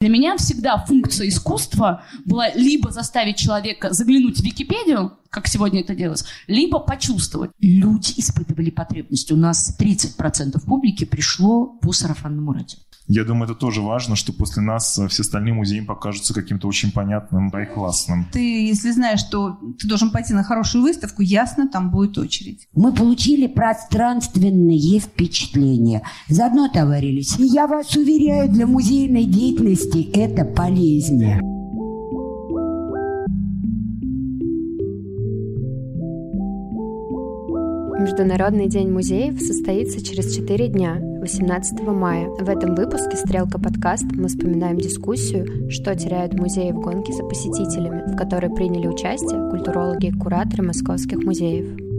Для меня всегда функция искусства была либо заставить человека заглянуть в Википедию, как сегодня это делалось, либо почувствовать. Люди испытывали потребность. У нас 30% публики пришло по сарафанному радио. Я думаю, это тоже важно, что после нас э, все остальные музеи покажутся каким-то очень понятным и классным. Ты, если знаешь, что ты должен пойти на хорошую выставку, ясно, там будет очередь. Мы получили пространственные впечатления. Заодно товарились. И я вас уверяю, для музейной деятельности это полезнее. Международный день музеев состоится через 4 дня, 18 мая. В этом выпуске «Стрелка подкаст» мы вспоминаем дискуссию «Что теряют музеи в гонке за посетителями», в которой приняли участие культурологи и кураторы московских музеев.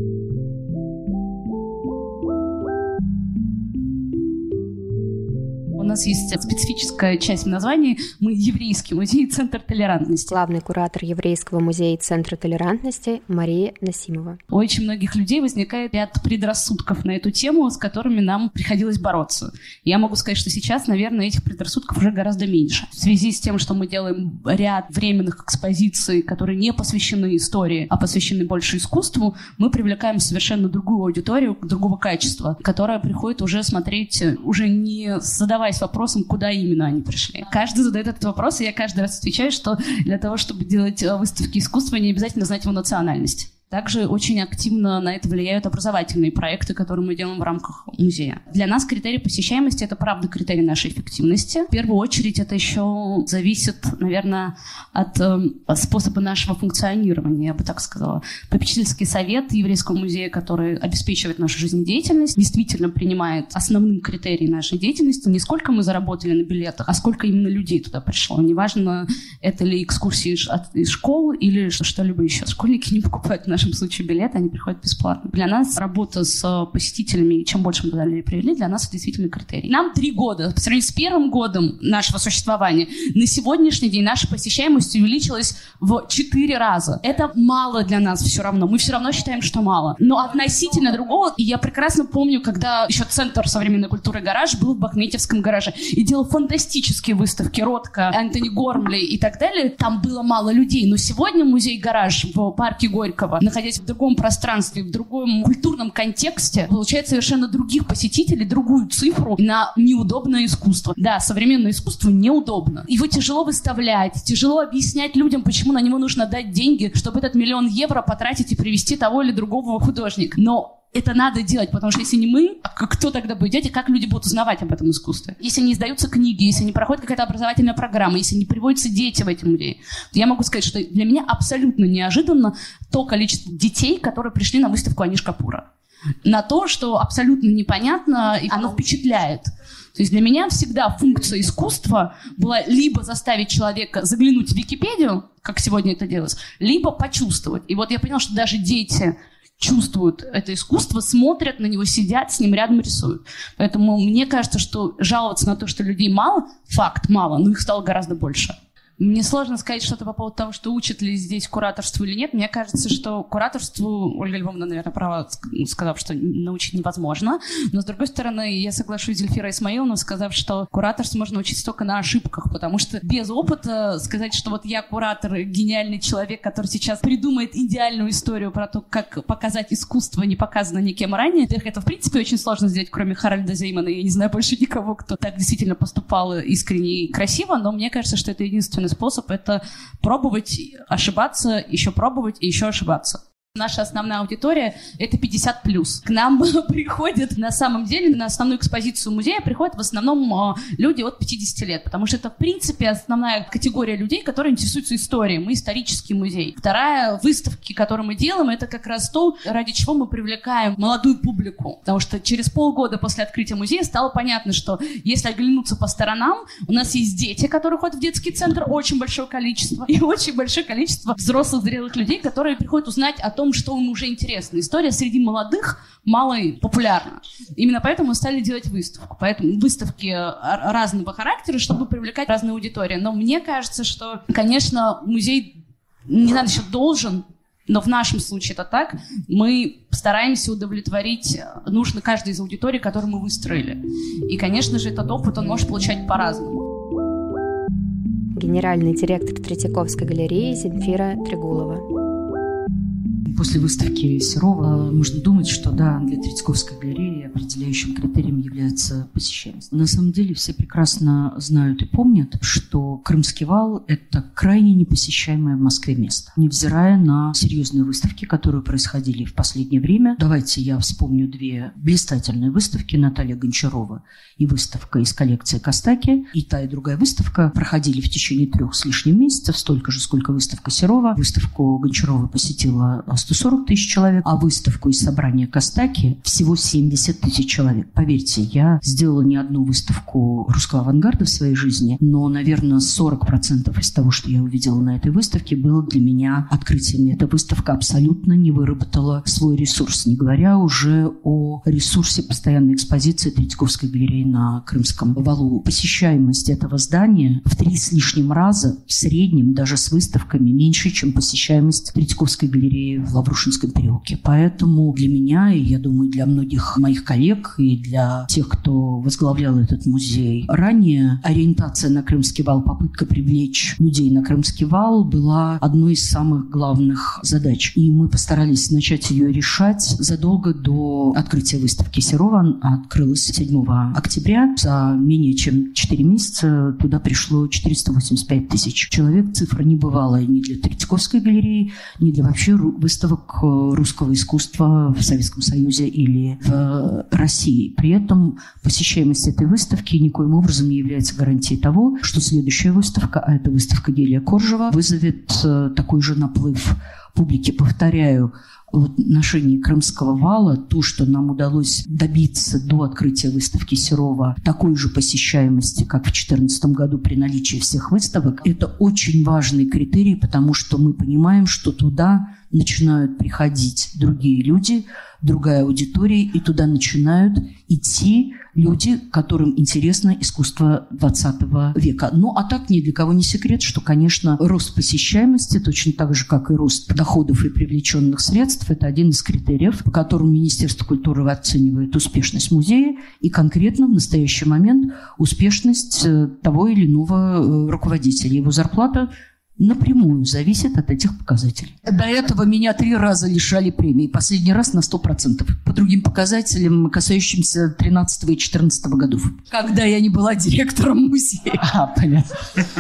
Нас есть специфическая часть в названии. Мы еврейский музей Центр толерантности. Главный куратор еврейского музея Центра толерантности Мария Насимова. У очень многих людей возникает ряд предрассудков на эту тему, с которыми нам приходилось бороться. Я могу сказать, что сейчас, наверное, этих предрассудков уже гораздо меньше. В связи с тем, что мы делаем ряд временных экспозиций, которые не посвящены истории, а посвящены больше искусству, мы привлекаем совершенно другую аудиторию, другого качества, которая приходит уже смотреть, уже не задаваясь вопросом, куда именно они пришли. Каждый задает этот вопрос, и я каждый раз отвечаю, что для того, чтобы делать э, выставки искусства, не обязательно знать его национальность. Также очень активно на это влияют образовательные проекты, которые мы делаем в рамках музея. Для нас критерий посещаемости — это правда критерий нашей эффективности. В первую очередь это еще зависит, наверное, от э, способа нашего функционирования, я бы так сказала. Попечительский совет Еврейского музея, который обеспечивает нашу жизнедеятельность, действительно принимает основным критерием нашей деятельности не сколько мы заработали на билетах, а сколько именно людей туда пришло. Неважно, это ли экскурсии из школ или что-либо еще. Школьники не покупают наши нашем случае билеты, они приходят бесплатно. Для нас работа с э, посетителями, чем больше мы туда привели, для нас это действительно критерий. Нам три года. По сравнению с первым годом нашего существования, на сегодняшний день наша посещаемость увеличилась в четыре раза. Это мало для нас все равно. Мы все равно считаем, что мало. Но относительно другого, и я прекрасно помню, когда еще Центр современной культуры «Гараж» был в Бахметьевском гараже и делал фантастические выставки Ротко, Антони Гормли и так далее. Там было мало людей. Но сегодня музей «Гараж» в парке Горького находясь в другом пространстве, в другом культурном контексте, получает совершенно других посетителей, другую цифру на неудобное искусство. Да, современное искусство неудобно. Его тяжело выставлять, тяжело объяснять людям, почему на него нужно дать деньги, чтобы этот миллион евро потратить и привести того или другого художника. Но это надо делать, потому что если не мы, а кто тогда будет делать, и как люди будут узнавать об этом искусстве? Если не издаются книги, если не проходит какая-то образовательная программа, если не приводятся дети в эти музеи, то я могу сказать, что для меня абсолютно неожиданно то количество детей, которые пришли на выставку Аниш Капура. На то, что абсолютно непонятно, и оно впечатляет. То есть для меня всегда функция искусства была либо заставить человека заглянуть в Википедию, как сегодня это делалось, либо почувствовать. И вот я поняла, что даже дети чувствуют это искусство, смотрят на него, сидят с ним рядом рисуют. Поэтому мне кажется, что жаловаться на то, что людей мало, факт мало, но их стало гораздо больше. Мне сложно сказать что-то по поводу того, что учат ли здесь кураторству или нет. Мне кажется, что кураторству, Ольга Львовна, наверное, права, сказав, что научить невозможно. Но, с другой стороны, я соглашусь с Эльфирой Исмаиловной, сказав, что кураторство можно учить только на ошибках, потому что без опыта сказать, что вот я куратор, гениальный человек, который сейчас придумает идеальную историю про то, как показать искусство, не показано никем ранее, это, в принципе, очень сложно сделать, кроме Харальда Зеймана. Я не знаю больше никого, кто так действительно поступал искренне и красиво, но мне кажется, что это единственный способ — это пробовать, ошибаться, еще пробовать и еще ошибаться. Наша основная аудитория — это 50 плюс. К нам приходят, на самом деле, на основную экспозицию музея приходят в основном а, люди от 50 лет, потому что это, в принципе, основная категория людей, которые интересуются историей. Мы исторический музей. Вторая выставки, которую мы делаем, это как раз то, ради чего мы привлекаем молодую публику. Потому что через полгода после открытия музея стало понятно, что если оглянуться по сторонам, у нас есть дети, которые ходят в детский центр, очень большое количество, и очень большое количество взрослых, зрелых людей, которые приходят узнать о том, том, что им уже интересно. История среди молодых мало популярна. Именно поэтому мы стали делать выставку. Поэтому выставки э, разного характера, чтобы привлекать разные аудитории. Но мне кажется, что, конечно, музей не надо еще должен но в нашем случае это так. Мы стараемся удовлетворить э, нужно каждой из аудиторий, которую мы выстроили. И, конечно же, этот опыт он может получать по-разному. генеральный директор Третьяковской галереи Земфира Трегулова. После выставки Серова можно думать, что да, для Третьяковской галереи определяющим критерием является посещаемость. На самом деле все прекрасно знают и помнят, что Крымский вал – это крайне непосещаемое в Москве место. Невзирая на серьезные выставки, которые происходили в последнее время. Давайте я вспомню две блистательные выставки Наталья Гончарова и выставка из коллекции Костаки. И та, и другая выставка проходили в течение трех с лишним месяцев, столько же, сколько выставка Серова. Выставку Гончарова посетила 140 тысяч человек, а выставку из собрания Костаки всего 70 тысяч человек. Поверьте, я сделала не одну выставку русского авангарда в своей жизни, но, наверное, 40% из того, что я увидела на этой выставке, было для меня открытием. Эта выставка абсолютно не выработала свой ресурс, не говоря уже о ресурсе постоянной экспозиции Третьяковской галереи на Крымском валу. Посещаемость этого здания в три с лишним раза в среднем, даже с выставками, меньше, чем посещаемость Третьяковской галереи в Лаврушинском переулке. Поэтому для меня, и я думаю, для многих моих коллег и для тех, кто возглавлял этот музей, ранее ориентация на Крымский вал, попытка привлечь людей на Крымский вал была одной из самых главных задач. И мы постарались начать ее решать задолго до открытия выставки Серова. Открылась 7 октября. За менее чем 4 месяца туда пришло 485 тысяч человек. Цифра не бывала ни для Третьяковской галереи, ни для вообще выставок э, русского искусства в Советском Союзе или в России. При этом посещаемость этой выставки никоим образом не является гарантией того, что следующая выставка, а это выставка Гелия Коржева, вызовет э, такой же наплыв публики. Повторяю, в отношении Крымского вала то, что нам удалось добиться до открытия выставки Серова такой же посещаемости, как в 2014 году при наличии всех выставок, это очень важный критерий, потому что мы понимаем, что туда начинают приходить другие люди, другая аудитория, и туда начинают идти люди, которым интересно искусство 20 века. Ну, а так ни для кого не секрет, что, конечно, рост посещаемости, точно так же, как и рост доходов и привлеченных средств, это один из критериев, по которым Министерство культуры оценивает успешность музея и конкретно в настоящий момент успешность э, того или иного э, руководителя. Его зарплата напрямую зависит от этих показателей. До этого меня три раза лишали премии. Последний раз на 100%. По другим показателям, касающимся 13 и 14 годов. Когда я не была директором музея. А, понятно.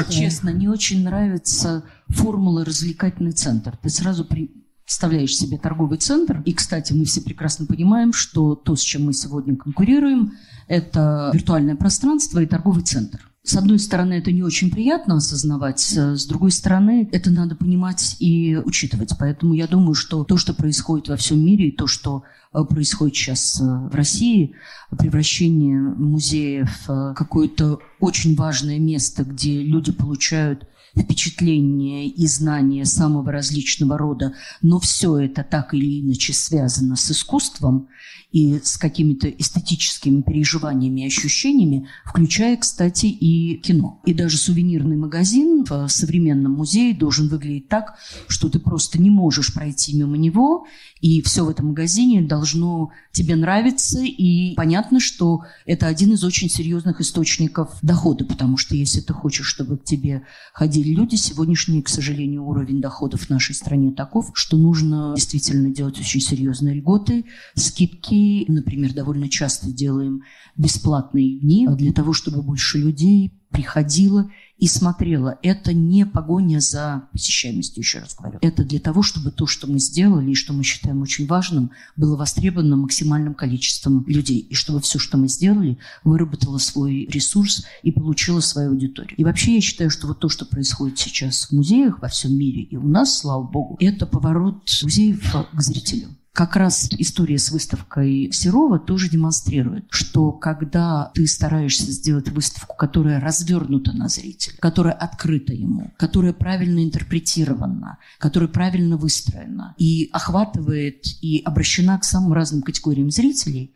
Честно, не очень нравится формула «развлекательный центр». Ты сразу при представляешь себе торговый центр. И, кстати, мы все прекрасно понимаем, что то, с чем мы сегодня конкурируем, это виртуальное пространство и торговый центр. С одной стороны, это не очень приятно осознавать, э, с другой стороны, это надо понимать и учитывать. Поэтому я думаю, что то, что происходит во всем мире, и то, что э, происходит сейчас э, в России, превращение музея в какое-то очень важное место, где люди получают впечатления и знания самого различного рода, но все это так или иначе связано с искусством и с какими-то эстетическими переживаниями и ощущениями, включая, кстати, и кино. И даже сувенирный магазин в современном музее должен выглядеть так, что ты просто не можешь пройти мимо него, и все в этом магазине должно тебе нравиться, и понятно, что это один из очень серьезных источников дохода, потому что если ты хочешь, чтобы к тебе ходили люди, сегодняшний, к сожалению, уровень доходов в нашей стране таков, что нужно действительно делать очень серьезные льготы, скидки, например, довольно часто делаем бесплатные дни для того, чтобы больше людей приходила и смотрела. Это не погоня за посещаемостью, еще раз говорю. Это для того, чтобы то, что мы сделали и что мы считаем очень важным, было востребовано максимальным количеством людей. И чтобы все, что мы сделали, выработало свой ресурс и получило свою аудиторию. И вообще я считаю, что вот то, что происходит сейчас в музеях во всем мире и у нас, слава богу, это поворот музеев к зрителю как раз история с выставкой Серова тоже демонстрирует, что когда ты стараешься сделать выставку, которая развернута на зрителя, которая открыта ему, которая правильно интерпретирована, которая правильно выстроена и охватывает и обращена к самым разным категориям зрителей,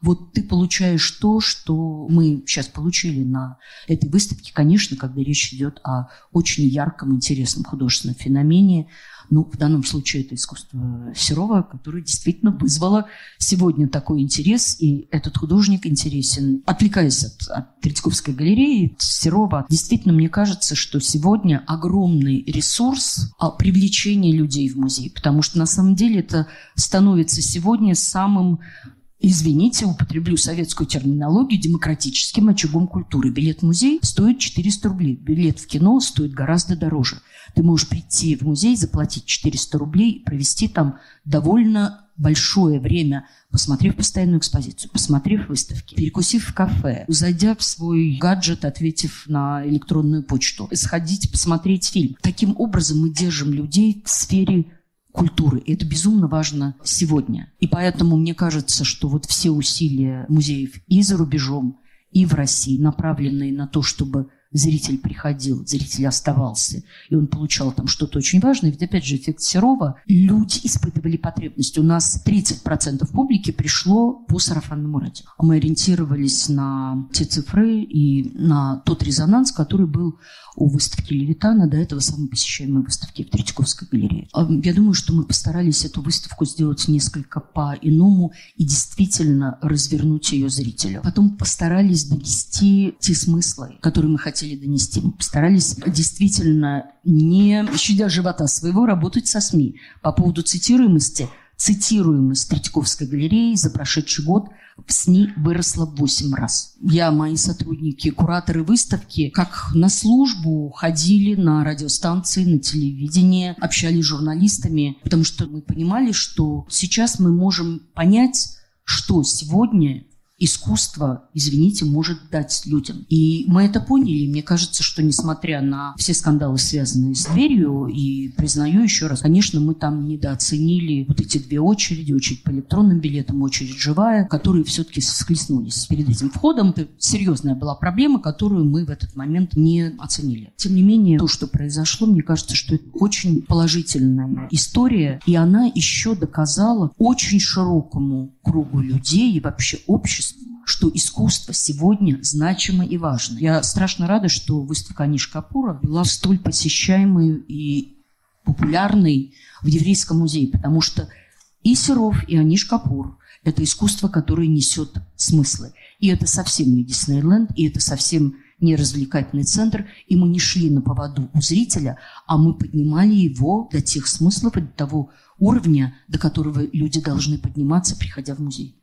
вот ты получаешь то, что мы сейчас получили на этой выставке, конечно, когда речь идет о очень ярком, интересном художественном феномене, ну, в данном случае это искусство Серова, которая действительно вызвала сегодня такой интерес, и этот художник интересен. Отвлекаясь от, от Третьяковской галереи, Серова, действительно, мне кажется, что сегодня огромный ресурс а, привлечения людей в музей, потому что на самом деле это становится сегодня самым извините, употреблю советскую терминологию, демократическим очагом культуры. Билет в музей стоит 400 рублей. Билет в кино стоит гораздо дороже. Ты можешь прийти в музей, заплатить 400 рублей провести там довольно большое время, посмотрев постоянную экспозицию, посмотрев выставки, перекусив в кафе, зайдя в свой гаджет, ответив на электронную почту, сходить посмотреть фильм. Таким образом мы держим людей в сфере культуры. И это безумно важно сегодня. И поэтому мне кажется, что вот все усилия музеев и за рубежом, и в России, направленные на то, чтобы зритель приходил, зритель оставался, и он получал там что-то очень важное. Ведь, опять же, эффект Серова. Люди испытывали потребность. У нас 30% публики пришло по сарафанному радио. Мы ориентировались на те цифры и на тот резонанс, который был у выставки Левитана, до этого самой посещаемой выставки в Третьяковской галерее. А, я думаю, что мы постарались эту выставку сделать несколько по-иному и действительно развернуть ее зрителю. Потом постарались донести те смыслы, которые мы хотели донести. Мы постарались действительно не щадя живота своего работать со СМИ по поводу цитируемости. Цитируемость Третьяковской галереи за прошедший год – в СМИ выросла в 8 раз. Я, мои сотрудники, кураторы выставки, как на службу ходили на радиостанции, на телевидение, общались с журналистами, потому что мы понимали, что сейчас мы можем понять, что сегодня искусство, извините, может дать людям. И мы это поняли. Мне кажется, что несмотря на все скандалы, связанные с дверью, и признаю еще раз, конечно, мы там недооценили вот эти две очереди, очередь по электронным билетам, очередь живая, которые все-таки схлестнулись перед этим входом. Это серьезная была проблема, которую мы в этот момент не оценили. Тем не менее, то, что произошло, мне кажется, что это очень положительная история, и она еще доказала очень широкому кругу людей и вообще обществу, что искусство сегодня значимо и важно. Я страшно рада, что выставка Аниш Капура была столь посещаемой и популярной в Еврейском музее, потому что и Серов, и Аниш Капур – это искусство, которое несет смыслы. И это совсем не Диснейленд, и это совсем не развлекательный центр, и мы не шли на поводу у зрителя, а мы поднимали его до тех смыслов и до того уровня, до которого люди должны подниматься, приходя в музей.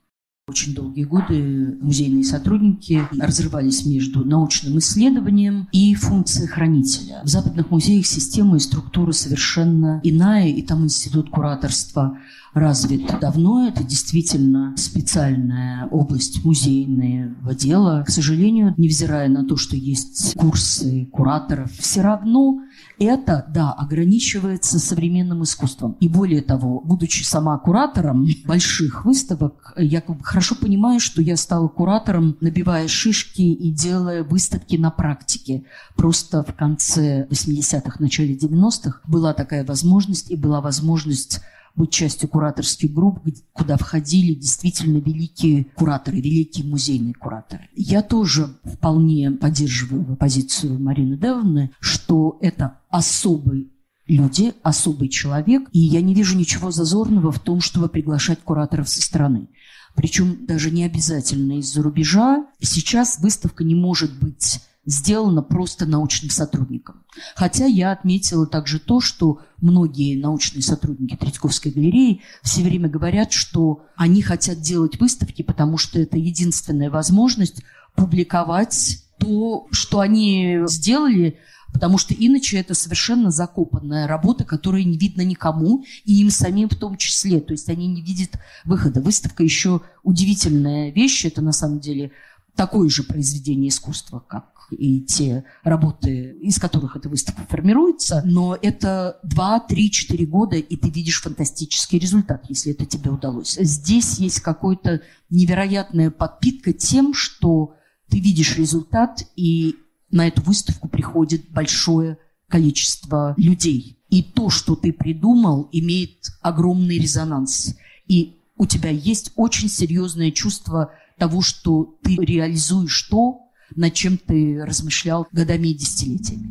Очень долгие годы музейные сотрудники разрывались между научным исследованием и функцией хранителя. В западных музеях система и структура совершенно иная, и там институт кураторства развит давно. Это действительно специальная область музейного дела. К сожалению, невзирая на то, что есть курсы кураторов, все равно это, да, ограничивается современным искусством. И более того, будучи сама куратором больших выставок, я хорошо понимаю, что я стала куратором, набивая шишки и делая выставки на практике. Просто в конце 80-х, начале 90-х была такая возможность, и была возможность быть частью кураторских групп, куда входили действительно великие кураторы, великие музейные кураторы. Я тоже вполне поддерживаю позицию Марины Девны, что это особый люди, особый человек, и я не вижу ничего зазорного в том, чтобы приглашать кураторов со стороны. Причем даже не обязательно из-за рубежа. Сейчас выставка не может быть сделано просто научным сотрудником. Хотя я отметила также то, что многие научные сотрудники Третьяковской галереи все время говорят, что они хотят делать выставки, потому что это единственная возможность публиковать то, что они сделали, потому что иначе это совершенно закопанная работа, которая не видно никому, и им самим в том числе. То есть они не видят выхода. Выставка еще удивительная вещь. Это на самом деле такое же произведение искусства, как и те работы, из которых эта выставка формируется, но это 2, 3, 4 года, и ты видишь фантастический результат, если это тебе удалось. Здесь есть какая-то невероятная подпитка тем, что ты видишь результат, и на эту выставку приходит большое количество людей. И то, что ты придумал, имеет огромный резонанс. И у тебя есть очень серьезное чувство того, что ты реализуешь то, над чем ты размышлял годами и десятилетиями.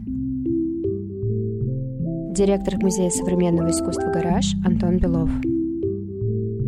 Директор Музея современного искусства «Гараж» Антон Белов.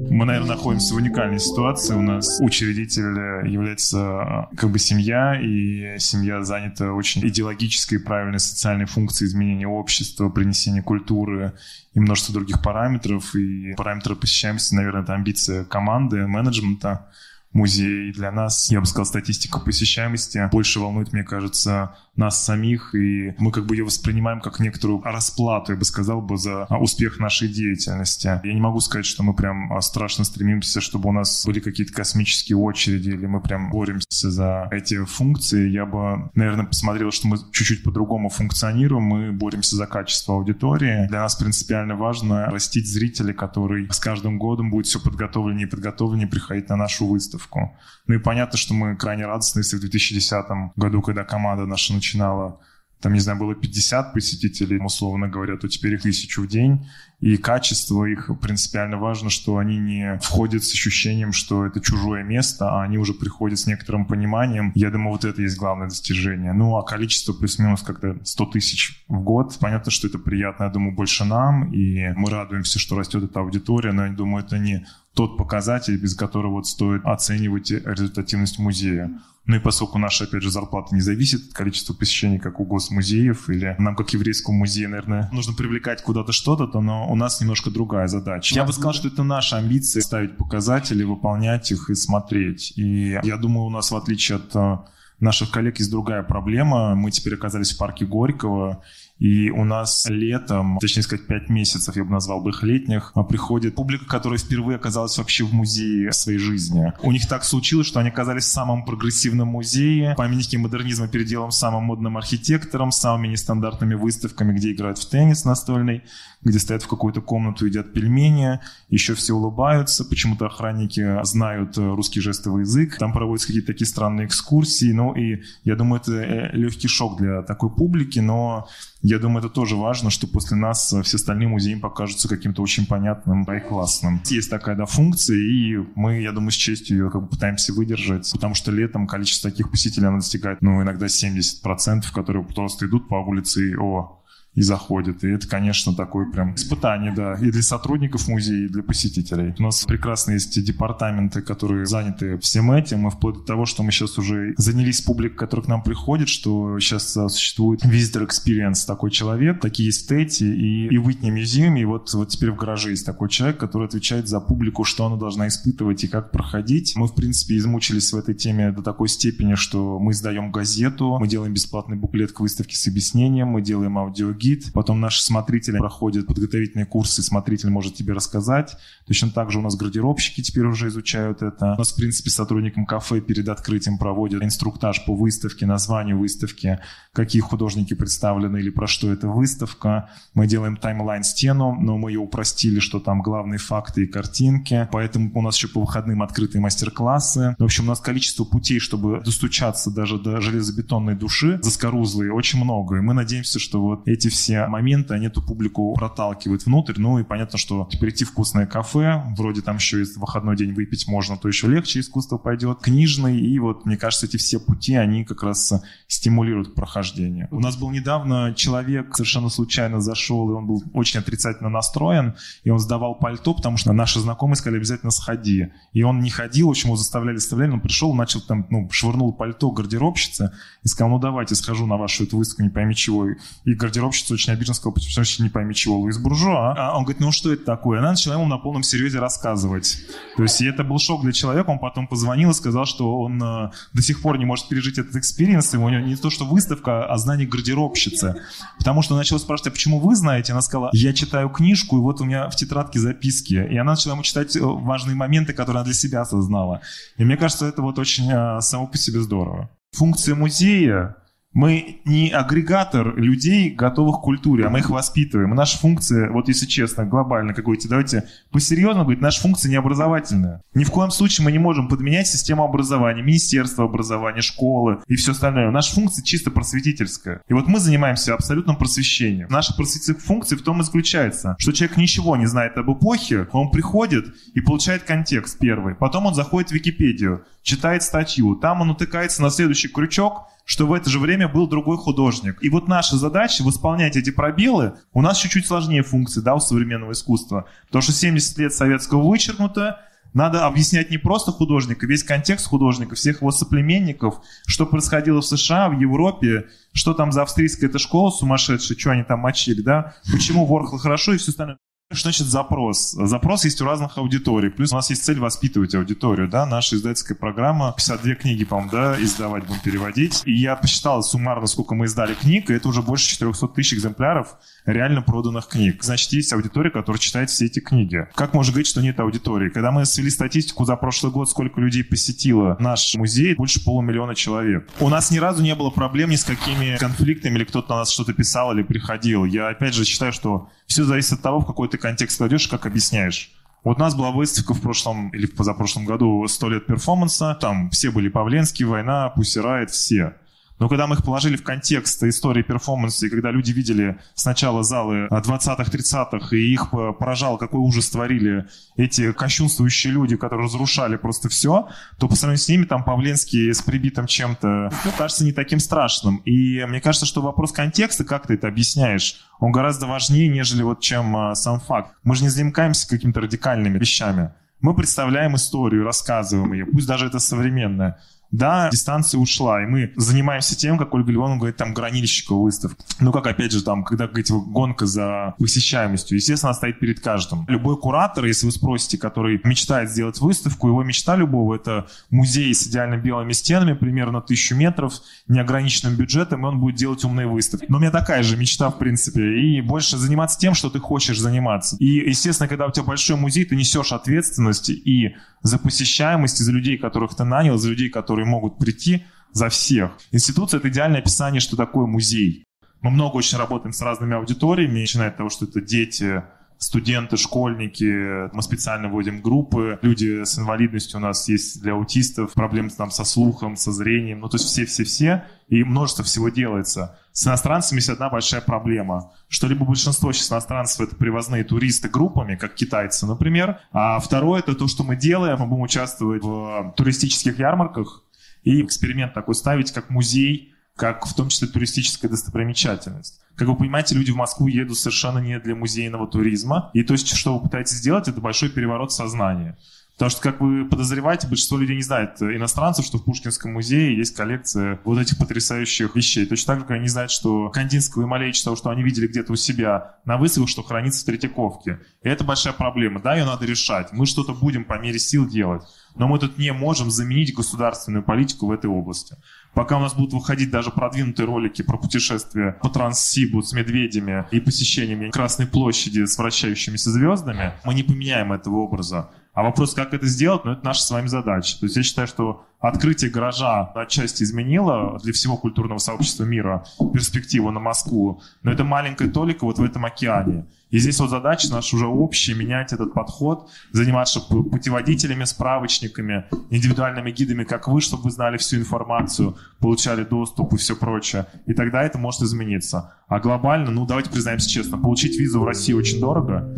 Мы, наверное, находимся в уникальной ситуации. У нас учредитель является как бы семья, и семья занята очень идеологической и правильной социальной функцией изменения общества, принесения культуры и множество других параметров. И параметры посещаемости, наверное, это амбиция команды, менеджмента музей. Для нас, я бы сказал, статистика посещаемости больше волнует, мне кажется, нас самих, и мы как бы ее воспринимаем как некоторую расплату, я бы сказал бы, за успех нашей деятельности. Я не могу сказать, что мы прям а, страшно стремимся, чтобы у нас были какие-то космические очереди, или мы прям боремся за эти функции. Я бы, наверное, посмотрел, что мы чуть-чуть по-другому функционируем, мы боремся за качество аудитории. Для нас принципиально важно растить зрителей, который с каждым годом будет все подготовленнее и подготовленнее приходить на нашу выставку. Ну и понятно, что мы крайне радостны, если в 2010 году, когда команда наша начала начинала, там, не знаю, было 50 посетителей, условно говоря, то теперь их тысячу в день. И качество их принципиально важно, что они не входят с ощущением, что это чужое место, а они уже приходят с некоторым пониманием. Я думаю, вот это есть главное достижение. Ну, а количество плюс-минус как-то 100 тысяч в год. Понятно, что это приятно, я думаю, больше нам. И мы радуемся, что растет эта аудитория, но я думаю, это не тот показатель, без которого вот стоит оценивать результативность музея. Ну и поскольку наша, опять же, зарплата не зависит от количества посещений, как у госмузеев, или нам, как еврейскому музею, наверное, нужно привлекать куда-то что-то, то но у нас немножко другая задача. Я бы сказал, что это наша амбиция ставить показатели, выполнять их и смотреть. И я думаю, у нас, в отличие от э, наших коллег, есть другая проблема. Мы теперь оказались в парке Горького, и у нас летом, точнее сказать, пять месяцев, я бы назвал бы их летних, а, приходит публика, которая впервые оказалась вообще в музее своей жизни. У них так случилось, что они оказались в самом прогрессивном музее, памятники модернизма переделом самым модным архитектором, самыми нестандартными выставками, где играют в теннис настольный, где стоят в какую-то комнату, едят пельмени, еще все улыбаются, почему-то охранники знают э, русский жестовый язык, там проводятся какие-то такие странные экскурсии, ну и я думаю, это э, легкий шок для такой публики, но я думаю, это тоже важно, что после нас э, все остальные музеи покажутся каким-то очень понятным и классным. Есть такая да, функция, и мы, я думаю, с честью ее как бы пытаемся выдержать, потому что летом количество таких посетителей оно достигает, ну, иногда 70%, которые просто идут по улице и, о, и заходят. И это, конечно, такое прям испытание, да, и для сотрудников музея, и для посетителей. У нас прекрасно есть департаменты, которые заняты всем этим, и вплоть до того, что мы сейчас уже занялись публикой, которая к нам приходит, что сейчас а, существует visitor experience такой человек, такие есть в Тете и, и в Whitney Museum, и вот, вот теперь в гараже есть такой человек, который отвечает за публику, что она должна испытывать и как проходить. Мы, в принципе, измучились в этой теме до такой степени, что мы издаем газету, мы делаем бесплатный буклет к выставке с объяснением, мы делаем аудиогид, гид, потом наши смотрители проходят подготовительные курсы, смотритель может тебе рассказать. Точно так же у нас гардеробщики теперь уже изучают это. У нас, в принципе, сотрудникам кафе перед открытием проводят инструктаж по выставке, названию выставки, какие художники представлены или про что эта выставка. Мы делаем таймлайн-стену, но мы ее упростили, что там главные факты и картинки. Поэтому у нас еще по выходным открытые мастер-классы. В общем, у нас количество путей, чтобы достучаться даже до железобетонной души заскорузлые, очень много. И мы надеемся, что вот эти все моменты, они эту публику проталкивают внутрь. Ну и понятно, что прийти в вкусное кафе, вроде там еще есть выходной день выпить можно, то еще легче искусство пойдет. Книжный, и вот, мне кажется, эти все пути, они как раз стимулируют прохождение. У нас был недавно человек, совершенно случайно зашел, и он был очень отрицательно настроен, и он сдавал пальто, потому что наши знакомые сказали, обязательно сходи. И он не ходил, в его заставляли, заставляли, он пришел, начал там, ну, швырнул пальто гардеробщице и сказал, ну давайте схожу на вашу эту выставку, не пойми чего. И гардеробщица Луис очень обижен, сказал, почему вообще не пойми чего, Луиз Буржуа. А он говорит, ну что это такое? Она начала ему на полном серьезе рассказывать. То есть и это был шок для человека, он потом позвонил и сказал, что он э, до сих пор не может пережить этот experience, у него не то, что выставка, а знание гардеробщицы. Потому что он начал спрашивать, а почему вы знаете? Она сказала, я читаю книжку, и вот у меня в тетрадке записки. И она начала ему читать э, важные моменты, которые она для себя осознала. И мне кажется, это вот очень э, само по себе здорово. Функция музея мы не агрегатор людей, готовых к культуре, а мы их воспитываем. Наша функция, вот если честно, глобально, как говорите, давайте по-серьезному говорить, наша функция не образовательная. Ни в коем случае мы не можем подменять систему образования, Министерство образования, школы и все остальное. Наша функция чисто просветительская. И вот мы занимаемся абсолютным просвещением. Наша просветительская функция в том и заключается, что человек ничего не знает об эпохе, он приходит и получает контекст первый. Потом он заходит в Википедию, читает статью, там он утыкается на следующий крючок, что в это же время был другой художник. И вот наша задача восполнять эти пробелы. У нас чуть-чуть сложнее функции, да, у современного искусства. Потому что 70 лет советского вычеркнуто, надо объяснять не просто художника, весь контекст художника, всех его соплеменников, что происходило в США, в Европе, что там за австрийская эта школа сумасшедшая, что они там мочили, да, почему Ворхол хорошо и все остальное. Что значит запрос? Запрос есть у разных аудиторий. Плюс у нас есть цель воспитывать аудиторию, да. Наша издательская программа, 52 книги, по-моему, да, издавать будем переводить. И я посчитал суммарно, сколько мы издали книг, и это уже больше 400 тысяч экземпляров реально проданных книг. Значит, есть аудитория, которая читает все эти книги. Как можно говорить, что нет аудитории? Когда мы свели статистику за прошлый год, сколько людей посетило наш музей, больше полумиллиона человек. У нас ни разу не было проблем ни с какими конфликтами, или кто-то на нас что-то писал или приходил. Я опять же считаю, что все зависит от того, в какой ты контекст кладешь, как объясняешь. Вот у нас была выставка в прошлом или в позапрошлом году «100 лет перформанса». Там все были Павленский, «Война», «Пусирает», все. Но когда мы их положили в контекст истории перформанса, и когда люди видели сначала залы 20-х, 30-х, и их поражало, какой ужас творили эти кощунствующие люди, которые разрушали просто все, то по сравнению с ними там Павленский с прибитым чем-то ну, кажется не таким страшным. И мне кажется, что вопрос контекста, как ты это объясняешь, он гораздо важнее, нежели вот чем а, сам факт. Мы же не занимаемся какими-то радикальными вещами. Мы представляем историю, рассказываем ее, пусть даже это современная. Да, дистанция ушла, и мы занимаемся тем, как Ольга Львовна говорит, там, гранильщика выставки. Ну, как, опять же, там, когда, говорите, гонка за посещаемостью, естественно, она стоит перед каждым. Любой куратор, если вы спросите, который мечтает сделать выставку, его мечта любого — это музей с идеально белыми стенами, примерно тысячу метров, неограниченным бюджетом, и он будет делать умные выставки. Но у меня такая же мечта, в принципе, и больше заниматься тем, что ты хочешь заниматься. И, естественно, когда у тебя большой музей, ты несешь ответственность и за посещаемость, за людей, которых ты нанял, за людей, которые могут прийти, за всех. Институция — это идеальное описание, что такое музей. Мы много очень работаем с разными аудиториями, начиная от того, что это дети, студенты, школьники, мы специально вводим группы, люди с инвалидностью у нас есть для аутистов, проблемы там со слухом, со зрением, ну то есть все-все-все, и множество всего делается. С иностранцами есть одна большая проблема, что либо большинство сейчас иностранцев это привозные туристы группами, как китайцы, например, а второе это то, что мы делаем, мы будем участвовать в туристических ярмарках и эксперимент такой ставить, как музей, как в том числе туристическая достопримечательность. Как вы понимаете, люди в Москву едут совершенно не для музейного туризма. И то есть, что вы пытаетесь сделать, это большой переворот сознания. Потому что, как вы подозреваете, большинство людей не знает иностранцев, что в Пушкинском музее есть коллекция вот этих потрясающих вещей. Точно так же, как они знают, что Кандинского и Малевича, что они видели где-то у себя на выставках, что хранится в Третьяковке. И это большая проблема. Да, ее надо решать. Мы что-то будем по мере сил делать. Но мы тут не можем заменить государственную политику в этой области. Пока у нас будут выходить даже продвинутые ролики про путешествия по Транссибу с медведями и посещениями Красной площади с вращающимися звездами, мы не поменяем этого образа. А вопрос, как это сделать, ну, это наша с вами задача. То есть я считаю, что открытие гаража отчасти изменило для всего культурного сообщества мира перспективу на Москву, но это маленькая толика вот в этом океане. И здесь вот задача наша уже общая, менять этот подход, заниматься путеводителями, справочниками, индивидуальными гидами, как вы, чтобы вы знали всю информацию, получали доступ и все прочее. И тогда это может измениться. А глобально, ну давайте признаемся честно, получить визу в России очень дорого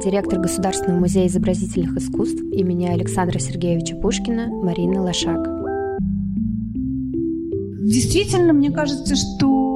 директор Государственного музея изобразительных искусств имени Александра Сергеевича Пушкина Марина Лошак. Действительно, мне кажется, что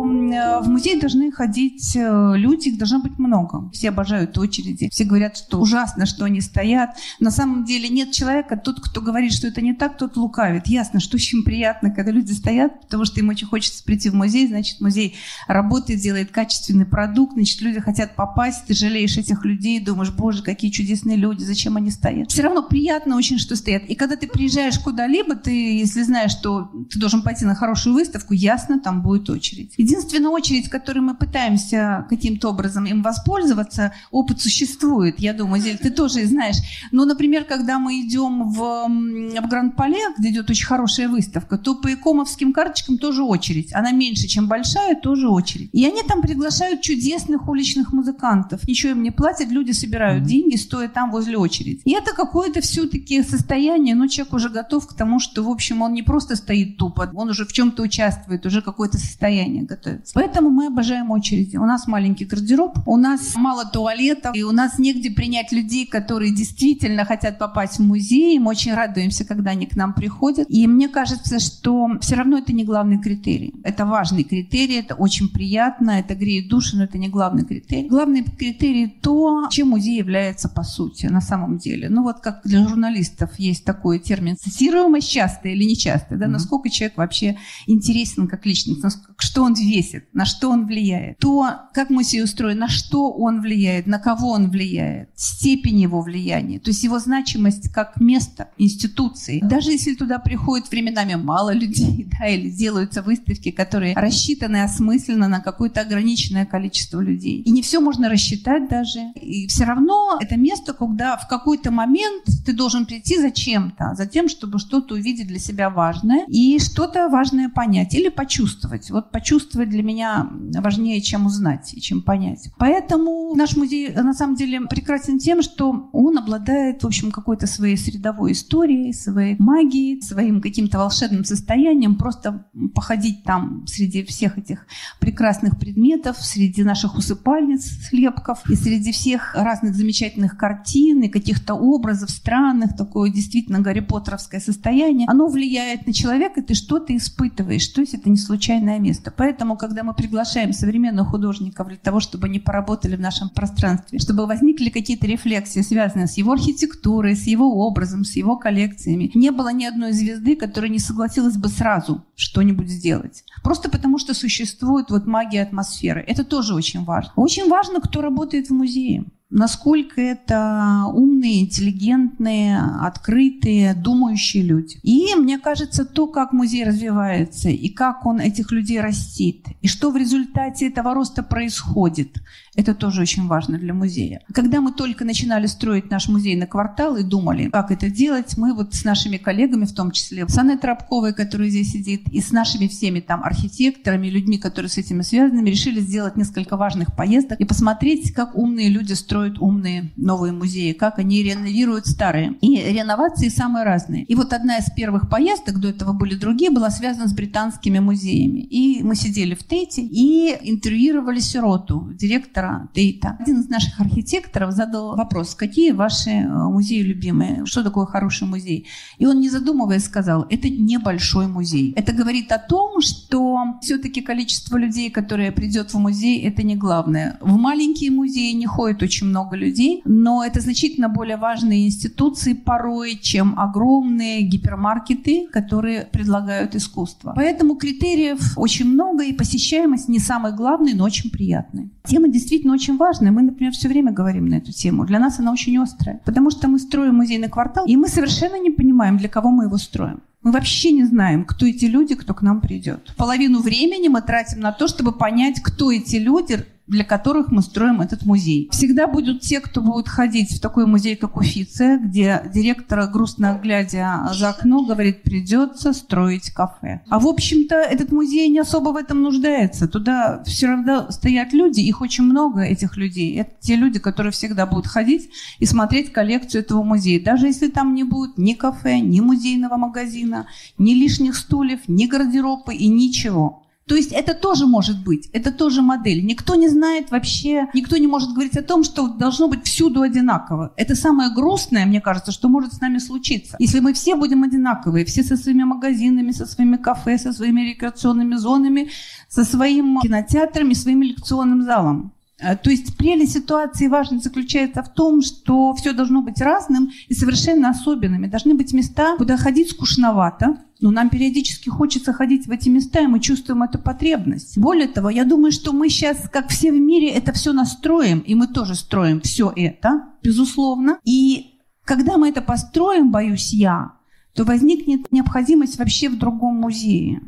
в музей должны ходить э, люди, их должно быть много. Все обожают очереди. Все говорят, что ужасно, что они стоят. На самом деле нет человека, тот, кто говорит, что это не так, тот лукавит. Ясно, что очень приятно, когда люди стоят, потому что им очень хочется прийти в музей, значит, музей работает, делает качественный продукт, значит, люди хотят попасть, ты жалеешь этих людей, думаешь, боже, какие чудесные люди, зачем они стоят. Все равно приятно очень, что стоят. И когда ты приезжаешь куда-либо, ты, если знаешь, что ты должен пойти на хорошую выставку, ясно, там будет очередь. Единственное, единственная очередь, которой мы пытаемся каким-то образом им воспользоваться, опыт существует. Я думаю, Зель, ты тоже знаешь. Ну, например, когда мы идем в, в Гранд-Пале, где идет очень хорошая выставка, то по икомовским карточкам тоже очередь. Она меньше, чем большая, тоже очередь. И они там приглашают чудесных уличных музыкантов. Ничего им не платят, люди собирают деньги, стоя там возле очереди. И это какое-то все-таки состояние, но человек уже готов к тому, что, в общем, он не просто стоит тупо, он уже в чем-то участвует, уже какое-то состояние готовит. Поэтому мы обожаем очереди. У нас маленький гардероб, у нас мало туалетов, и у нас негде принять людей, которые действительно хотят попасть в музей. Мы очень радуемся, когда они к нам приходят. И мне кажется, что все равно это не главный критерий. Это важный критерий, это очень приятно, это греет душу, но это не главный критерий. Главный критерий то, чем музей является по сути, на самом деле. Ну вот как для журналистов есть такой термин цитируемость частая или нечастая, да, mm-hmm. насколько человек вообще интересен как личность, что он весит, на что он влияет. То, как музей устроен, на что он влияет, на кого он влияет, степень его влияния, то есть его значимость как место, институции. Даже если туда приходит временами мало людей, да, или делаются выставки, которые рассчитаны осмысленно на какое-то ограниченное количество людей. И не все можно рассчитать даже. И все равно это место, когда в какой-то момент ты должен прийти за чем-то, за тем, чтобы что-то увидеть для себя важное и что-то важное понять или почувствовать. Вот почувствовать для меня важнее, чем узнать и чем понять. Поэтому наш музей на самом деле прекрасен тем, что он обладает, в общем, какой-то своей средовой историей, своей магией, своим каким-то волшебным состоянием. Просто походить там среди всех этих прекрасных предметов, среди наших усыпальниц, слепков и среди всех разных замечательных картин и каких-то образов странных, такое действительно Гарри Поттеровское состояние, оно влияет на человека, и ты что-то испытываешь. То есть это не случайное место. Поэтому, когда мы приглашаем современных художников для того, чтобы они поработали в нашем пространстве, чтобы возникли какие-то рефлексии, связанные с его архитектурой, с его образом, с его коллекциями, не было ни одной звезды, которая не согласилась бы сразу что-нибудь сделать. Просто потому, что существует вот магия атмосферы. Это тоже очень важно. Очень важно, кто работает в музее насколько это умные, интеллигентные, открытые, думающие люди. И мне кажется, то, как музей развивается, и как он этих людей растит, и что в результате этого роста происходит, это тоже очень важно для музея. Когда мы только начинали строить наш музейный квартал и думали, как это делать, мы вот с нашими коллегами, в том числе с Анной Тропковой, которая здесь сидит, и с нашими всеми там архитекторами, людьми, которые с этим связаны, решили сделать несколько важных поездок и посмотреть, как умные люди строят умные новые музеи, как они реновируют старые. И реновации самые разные. И вот одна из первых поездок, до этого были другие, была связана с британскими музеями. И мы сидели в Тейте и интервьюировали Сироту, директора архитектора Дейта. Один из наших архитекторов задал вопрос, какие ваши э, музеи любимые, что такое хороший музей. И он, не задумываясь, сказал, это небольшой музей. Это говорит о том, что все-таки количество людей, которые придет в музей, это не главное. В маленькие музеи не ходит очень много людей, но это значительно более важные институции порой, чем огромные гипермаркеты, которые предлагают искусство. Поэтому критериев очень много, и посещаемость не самый главный, но очень приятный. Тема действительно очень важная. Мы, например, все время говорим на эту тему. Для нас она очень острая. Потому что мы строим музейный квартал, и мы совершенно не понимаем, для кого мы его строим. Мы вообще не знаем, кто эти люди, кто к нам придет. Половину времени мы тратим на то, чтобы понять, кто эти люди, для которых мы строим этот музей. Всегда будут те, кто будут ходить в такой музей, как Уфиция, где директор, грустно глядя за окно, говорит, придется строить кафе. А в общем-то этот музей не особо в этом нуждается. Туда все равно стоят люди, их очень много, этих людей. Это те люди, которые всегда будут ходить и смотреть коллекцию этого музея. Даже если там не будет ни кафе, ни музейного магазина, ни лишних стульев, ни гардероба и ничего. То есть это тоже может быть, это тоже модель. Никто не знает вообще, никто не может говорить о том, что должно быть всюду одинаково. Это самое грустное, мне кажется, что может с нами случиться. Если мы все будем одинаковые, все со своими магазинами, со своими кафе, со своими рекреационными зонами, со своим кинотеатрами, своим лекционным залом. Э, то есть прелесть ситуации важность заключается в том, что все должно быть разным и совершенно особенными. Должны быть места, куда ходить скучновато, но нам периодически хочется ходить в эти места, и мы чувствуем эту потребность. Более того, я думаю, что мы сейчас, как все в мире, это все настроим, и мы тоже строим все это, безусловно. И когда мы это построим, боюсь я, то возникнет необходимость вообще в другом музее.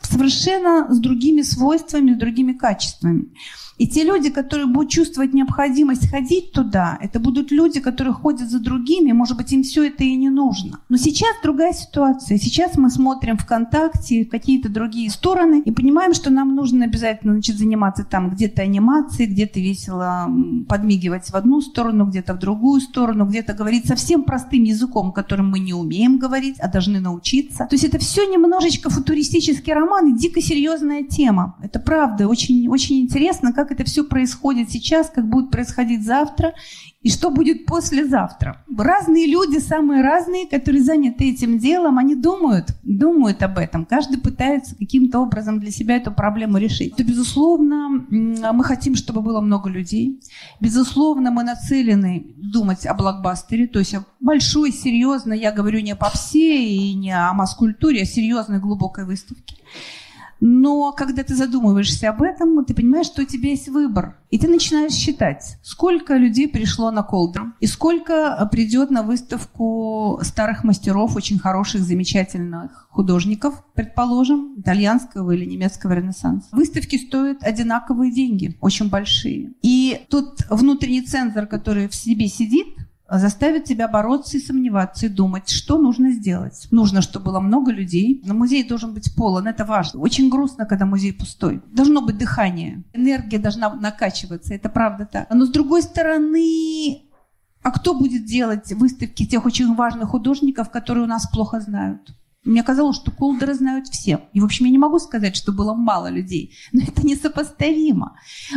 Совершенно с другими свойствами, с другими качествами. И те люди, которые будут чувствовать необходимость ходить туда, это будут люди, которые ходят за другими, может быть, им все это и не нужно. Но сейчас другая ситуация. Сейчас мы смотрим ВКонтакте, какие-то другие стороны, и понимаем, что нам нужно обязательно значит, заниматься там где-то анимацией, где-то весело подмигивать в одну сторону, где-то в другую сторону, где-то говорить совсем простым языком, которым мы не умеем говорить, а должны научиться. То есть это все немножечко футуристический роман, романы дико серьезная тема. Это правда. Очень, очень интересно, как это все происходит сейчас, как будет происходить завтра и что будет послезавтра. Разные люди, самые разные, которые заняты этим делом, они думают, думают об этом. Каждый пытается каким-то образом для себя эту проблему решить. То, безусловно, мы хотим, чтобы было много людей. Безусловно, мы нацелены думать о блокбастере, то есть большой, серьезной, я говорю не о попсе и не о масс-культуре, а серьезной, глубокой выставке. Но когда ты задумываешься об этом, ты понимаешь, что у тебя есть выбор. И ты начинаешь считать, сколько людей пришло на Колдер, и сколько придет на выставку старых мастеров, очень хороших, замечательных художников, предположим, итальянского или немецкого ренессанса. Выставки стоят одинаковые деньги, очень большие. И тот внутренний цензор, который в себе сидит, заставит тебя бороться и сомневаться, и думать, что нужно сделать. Нужно, чтобы было много людей, но музей должен быть полон, это важно. Очень грустно, когда музей пустой. Должно быть дыхание, энергия должна накачиваться, это правда так. Но с другой стороны, а кто будет делать выставки тех очень важных художников, которые у нас плохо знают? Мне казалось, что Колдера знают все. И, в общем, я не могу сказать, что было мало людей. Но это несопоставимо.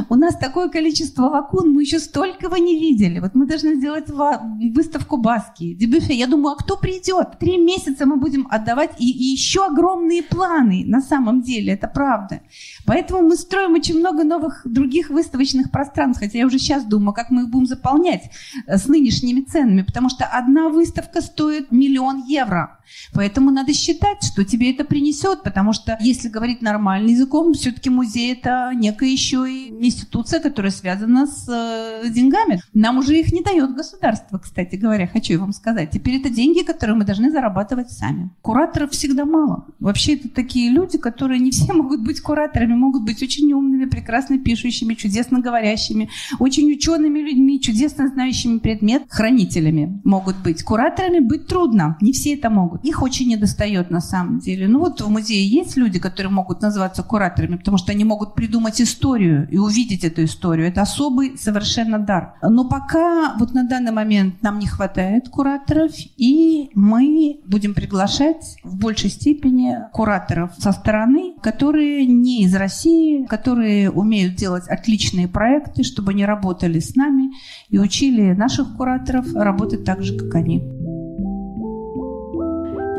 У нас такое количество лакун, мы еще столького не видели. Вот мы должны сделать выставку Баски, Дебюфе. Я думаю, а кто придет? Три месяца мы будем отдавать и, и еще огромные планы. На самом деле, это правда. Поэтому мы строим очень много новых других выставочных пространств. Хотя я уже сейчас думаю, как мы их будем заполнять э, с нынешними ценами. Потому что одна выставка стоит миллион евро. Поэтому надо считать, что тебе это принесет, потому что, если говорить нормальным языком, все-таки музей это некая еще и институция, которая связана с э, деньгами. Нам уже их не дает государство, кстати говоря, хочу вам сказать. Теперь это деньги, которые мы должны зарабатывать сами. Кураторов всегда мало. Вообще это такие люди, которые не все могут быть кураторами, могут быть очень умными, прекрасно пишущими, чудесно говорящими, очень учеными людьми, чудесно знающими предмет, хранителями могут быть. Кураторами быть трудно, не все это могут. Их очень недостает на самом деле. Ну вот в музее есть люди, которые могут называться кураторами, потому что они могут придумать историю и увидеть эту историю. Это особый совершенно дар. Но пока вот на данный момент нам не хватает кураторов, и мы будем приглашать в большей степени кураторов со стороны, которые не из России, которые умеют делать отличные проекты, чтобы они работали с нами и учили наших кураторов работать так же, как они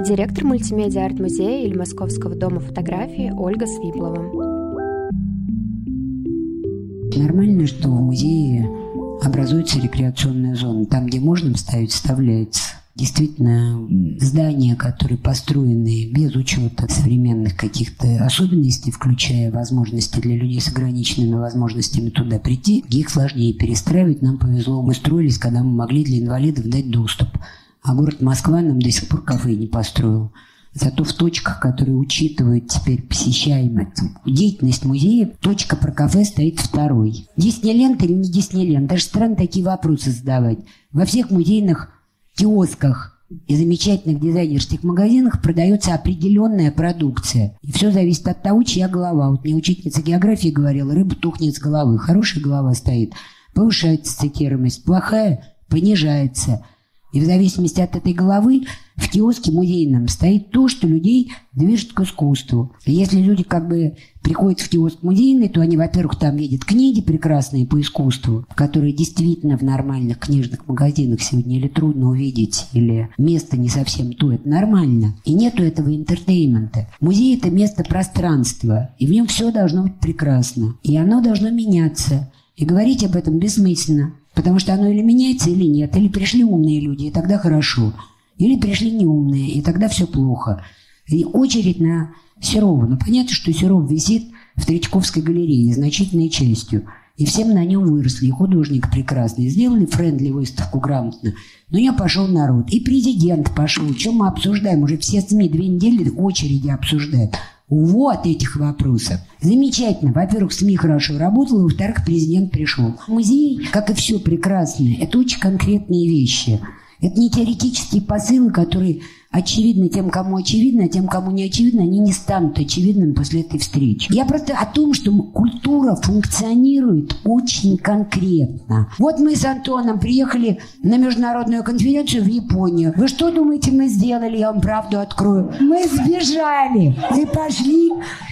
директор мультимедиа арт-музея или Московского дома фотографии Ольга Свиплова. Нормально, что в музее образуется рекреационная зона. Там, где можно вставить, вставляется. Действительно, здания, которые построены без учета современных каких-то особенностей, включая возможности для людей с ограниченными возможностями туда прийти, их сложнее перестраивать. Нам повезло, мы строились, когда мы могли для инвалидов дать доступ. А город Москва нам до сих пор кафе не построил. Зато в точках, которые учитывают теперь посещаемость, деятельность музея, точка про кафе стоит второй. Диснейленд или не Диснейленд? Даже странно такие вопросы задавать. Во всех музейных киосках и замечательных дизайнерских магазинах продается определенная продукция. И все зависит от того, чья голова. Вот мне учительница географии говорила, рыба тухнет с головы. Хорошая голова стоит, повышается цитируемость, плохая понижается – и в зависимости от этой головы в киоске музейном стоит то, что людей движет к искусству. И если люди как бы приходят в киоск музейный, то они, во-первых, там видят книги прекрасные по искусству, которые действительно в нормальных книжных магазинах сегодня или трудно увидеть, или место не совсем то. Это нормально. И нету этого entertainment а. Музей – это место пространства, и в нем все должно быть прекрасно. И оно должно меняться. И говорить об этом бессмысленно. Потому что оно или меняется, или нет. Или пришли умные люди, и тогда хорошо. Или пришли неумные, и тогда все плохо. И очередь на Серова. Ну, понятно, что Серов висит в Тречковской галерее значительной частью. И всем на нем выросли. И художник прекрасный. Сделали френдли выставку грамотно. Но я пошел народ. И президент пошел. Чем мы обсуждаем? Уже все СМИ две недели очереди обсуждают. Вот этих вопросов. Замечательно. Во-первых, СМИ хорошо работало, во-вторых, президент пришел. Музей, как и все прекрасное, это очень конкретные вещи. Это не теоретические посылы, которые очевидно тем, кому очевидно, а тем, кому не очевидно, они не станут очевидными после этой встречи. Я просто о том, что культура функционирует очень конкретно. Вот мы с Антоном приехали на международную конференцию в Японию. Вы что думаете, мы сделали? Я вам правду открою. Мы сбежали и пошли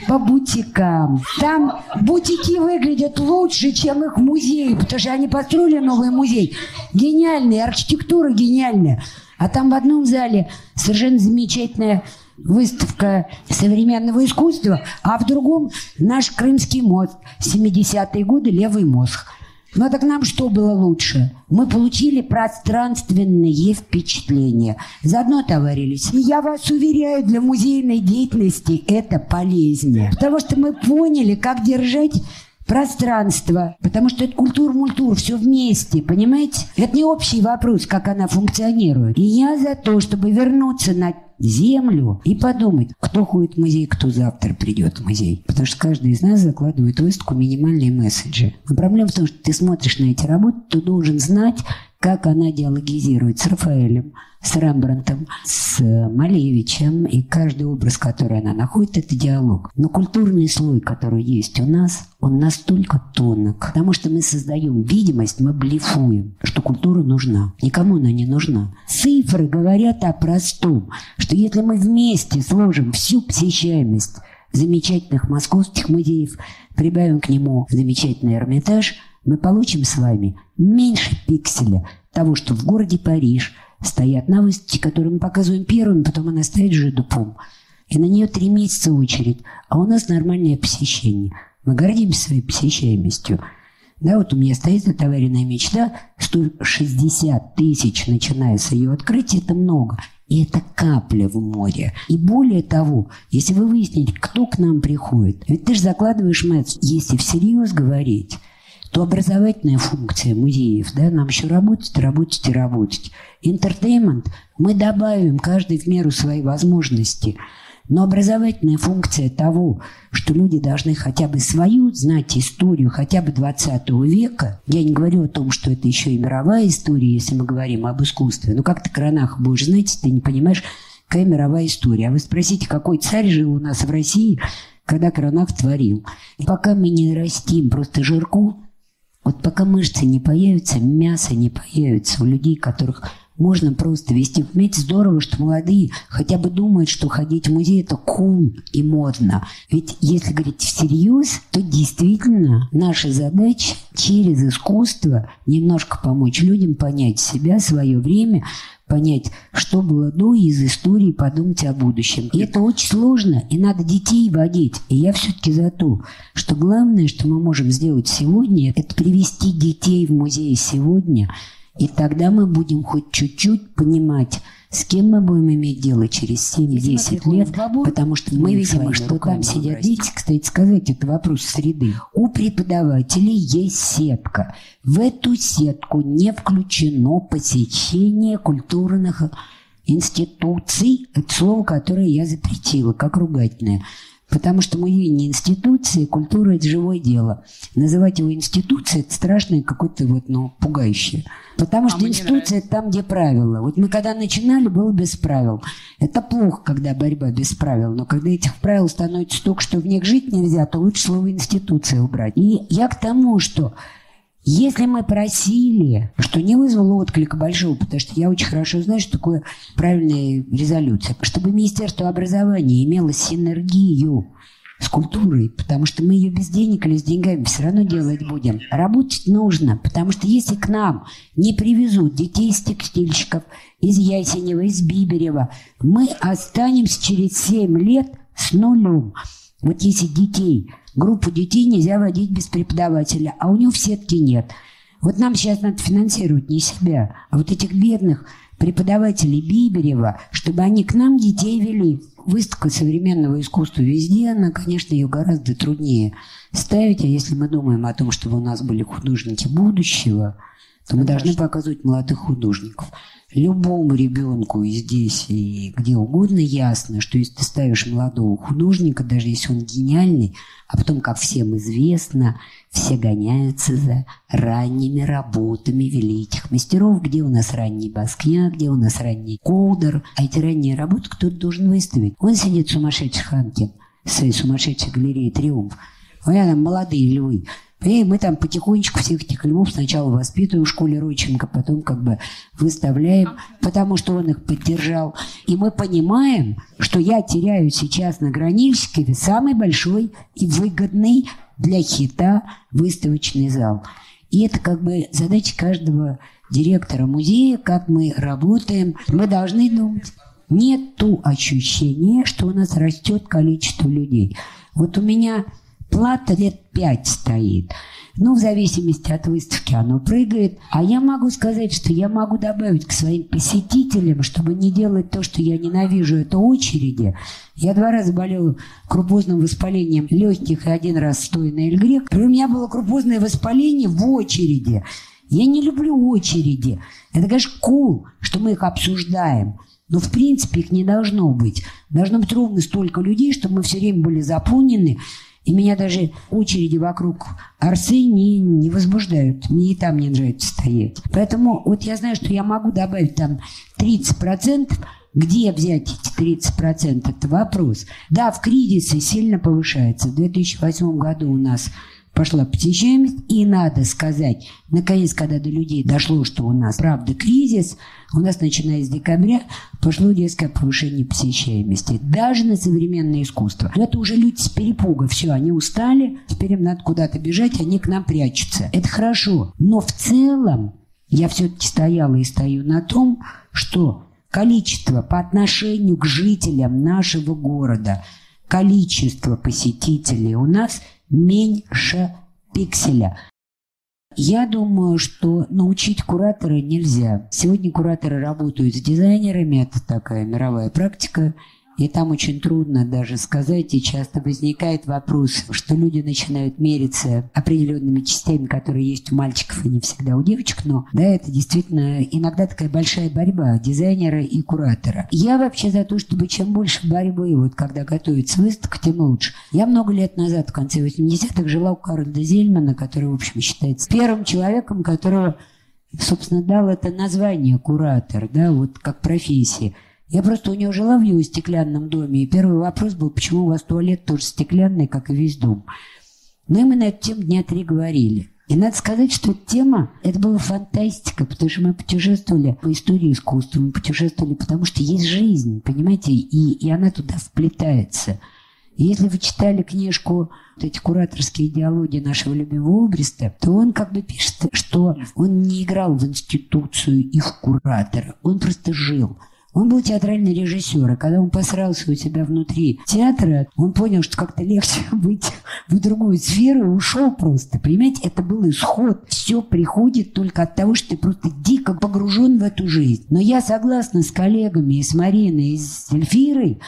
по бутикам. Там бутики выглядят лучше, чем их музеи, потому что они построили новый музей. Гениальный, архитектура гениальная. А там в одном зале совершенно замечательная выставка современного искусства, а в другом наш Крымский мост, 70-е годы, левый мозг. Ну так нам что было лучше? Мы получили пространственные впечатления. Заодно товарились. И я вас уверяю, для музейной деятельности это полезнее. Потому что мы поняли, как держать пространство, потому что это культура-мультур, все вместе, понимаете? Это не общий вопрос, как она функционирует. И я за то, чтобы вернуться на землю и подумать, кто ходит в музей, кто завтра придет в музей. Потому что каждый из нас закладывает в выставку минимальные месседжи. Но проблема в том, что ты смотришь на эти работы, ты должен знать, как она диалогизирует с Рафаэлем, с Рембрандтом, с Малевичем, и каждый образ, который она находит, это диалог. Но культурный слой, который есть у нас, он настолько тонок, потому что мы создаем видимость, мы блефуем, что культура нужна. Никому она не нужна. Цифры говорят о простом, что если мы вместе сложим всю посещаемость замечательных московских музеев, прибавим к нему замечательный Эрмитаж, мы получим с вами меньше пикселя того, что в городе Париж – стоят на выставке, которую мы показываем первым, потом она стоит жидупом. И на нее три месяца очередь, а у нас нормальное посещение. Мы гордимся своей посещаемостью. Да, вот у меня стоит эта аварийная мечта, 160 тысяч, начиная с ее открытия, это много. И это капля в море. И более того, если вы выясните, кто к нам приходит, ведь ты же закладываешь мэт, если всерьез говорить, то образовательная функция музеев, да, нам еще работать, работать и работать. Интертеймент мы добавим каждый в меру своей возможности. Но образовательная функция того, что люди должны хотя бы свою знать историю, хотя бы 20 века, я не говорю о том, что это еще и мировая история, если мы говорим об искусстве, но как ты Кранах будешь знать, ты не понимаешь, какая мировая история. А вы спросите, какой царь жил у нас в России, когда Кранах творил. И пока мы не растим просто жирку, вот пока мышцы не появятся, мясо не появится у людей, которых можно просто вести в медь. Здорово, что молодые хотя бы думают, что ходить в музей это кул и модно. Ведь если говорить всерьез, то действительно наша задача через искусство немножко помочь людям понять себя, свое время, понять, что было до и из истории подумать о будущем. И это очень сложно, и надо детей водить. И я все-таки за то, что главное, что мы можем сделать сегодня, это привести детей в музей сегодня, и тогда мы будем хоть чуть-чуть понимать, с кем мы будем иметь дело через 7-10 лет, потому что мы видим, что там сидят дети. Кстати, сказать, это вопрос среды. У преподавателей есть сетка. В эту сетку не включено посещение культурных институций. Это слово, которое я запретила, как ругательное. Потому что музей не институция, культура – это живое дело. Называть его институцией – это страшное какое-то вот, ну, пугающее. Потому а что институция – это там, где правила. Вот мы когда начинали, было без правил. Это плохо, когда борьба без правил. Но когда этих правил становится столько, что в них жить нельзя, то лучше слово «институция» убрать. И я к тому, что если мы просили, что не вызвало отклика большого, потому что я очень хорошо знаю, что такое правильная резолюция, чтобы Министерство образования имело синергию с культурой, потому что мы ее без денег или с деньгами все равно делать будем. Работать нужно, потому что если к нам не привезут детей из текстильщиков, из Ясенева, из Биберева, мы останемся через 7 лет с нулем. Вот если детей группу детей нельзя водить без преподавателя, а у него в сетке нет. Вот нам сейчас надо финансировать не себя, а вот этих бедных преподавателей Биберева, чтобы они к нам детей вели. выставка современного искусства везде, она, конечно, ее гораздо труднее ставить. А если мы думаем о том, чтобы у нас были художники будущего, мы должны показывать молодых художников. Любому ребенку и здесь, и где угодно ясно, что если ты ставишь молодого художника, даже если он гениальный, а потом, как всем известно, все гоняются за ранними работами великих мастеров, где у нас ранний Баскьян, где у нас ранний Колдер, а эти ранние работы кто-то должен выставить. Он сидит сумасшедший Ханкин в своей сумасшедшей галерее «Триумф». У меня там молодые львы. И мы там потихонечку всех этих львов сначала воспитываем в школе Ройченко, потом как бы выставляем, потому что он их поддержал. И мы понимаем, что я теряю сейчас на Гранильске самый большой и выгодный для хита выставочный зал. И это как бы задача каждого директора музея, как мы работаем. Мы должны думать. Нет ту ощущения, что у нас растет количество людей. Вот у меня Плата лет пять стоит. Ну, в зависимости от выставки оно прыгает. А я могу сказать, что я могу добавить к своим посетителям, чтобы не делать то, что я ненавижу, это очереди. Я два раза болела крупозным воспалением легких и один раз стоя на Эльгрек. У меня было крупозное воспаление в очереди. Я не люблю очереди. Это, конечно, кул, cool, что мы их обсуждаем. Но, в принципе, их не должно быть. Должно быть ровно столько людей, чтобы мы все время были заполнены. И меня даже очереди вокруг Арсы не, не возбуждают. Мне и там не нравится стоять. Поэтому вот я знаю, что я могу добавить там 30%. Где взять эти 30%? Это вопрос. Да, в кризисе сильно повышается. В 2008 году у нас пошла посещаемость. И надо сказать, наконец, когда до людей дошло, что у нас правда кризис, у нас, начиная с декабря, пошло резкое повышение посещаемости. Даже на современное искусство. Это уже люди с перепуга. Все, они устали, теперь им надо куда-то бежать, они к нам прячутся. Это хорошо. Но в целом я все-таки стояла и стою на том, что количество по отношению к жителям нашего города, количество посетителей у нас – меньше пикселя. Я думаю, что научить куратора нельзя. Сегодня кураторы работают с дизайнерами, это такая мировая практика. И там очень трудно даже сказать, и часто возникает вопрос, что люди начинают мериться определенными частями, которые есть у мальчиков и не всегда у девочек, но да, это действительно иногда такая большая борьба дизайнера и куратора. Я вообще за то, чтобы чем больше борьбы, вот когда готовится выставка, тем лучше. Я много лет назад, в конце 80-х, жила у Карла Зельмана, который, в общем, считается первым человеком, которого собственно, дал это название куратор, да, вот как профессия. Я просто у него жила в его стеклянном доме, и первый вопрос был, почему у вас туалет тоже стеклянный, как и весь дом. Но мы на эту тему дня три говорили. И надо сказать, что эта тема, это была фантастика, потому что мы путешествовали по истории искусства, мы путешествовали, потому что есть жизнь, понимаете, и, и она туда вплетается. И если вы читали книжку вот эти кураторские идеологии нашего любимого Обреста, то он как бы пишет, что он не играл в институцию их куратора, он просто жил – он был театральный режиссер, и когда он посрался у себя внутри театра, он понял, что как-то легче быть в другую сферу и ушел просто. Понимаете, это был исход. Все приходит только от того, что ты просто дико погружен в эту жизнь. Но я согласна с коллегами и с Мариной, и с Эльфирой,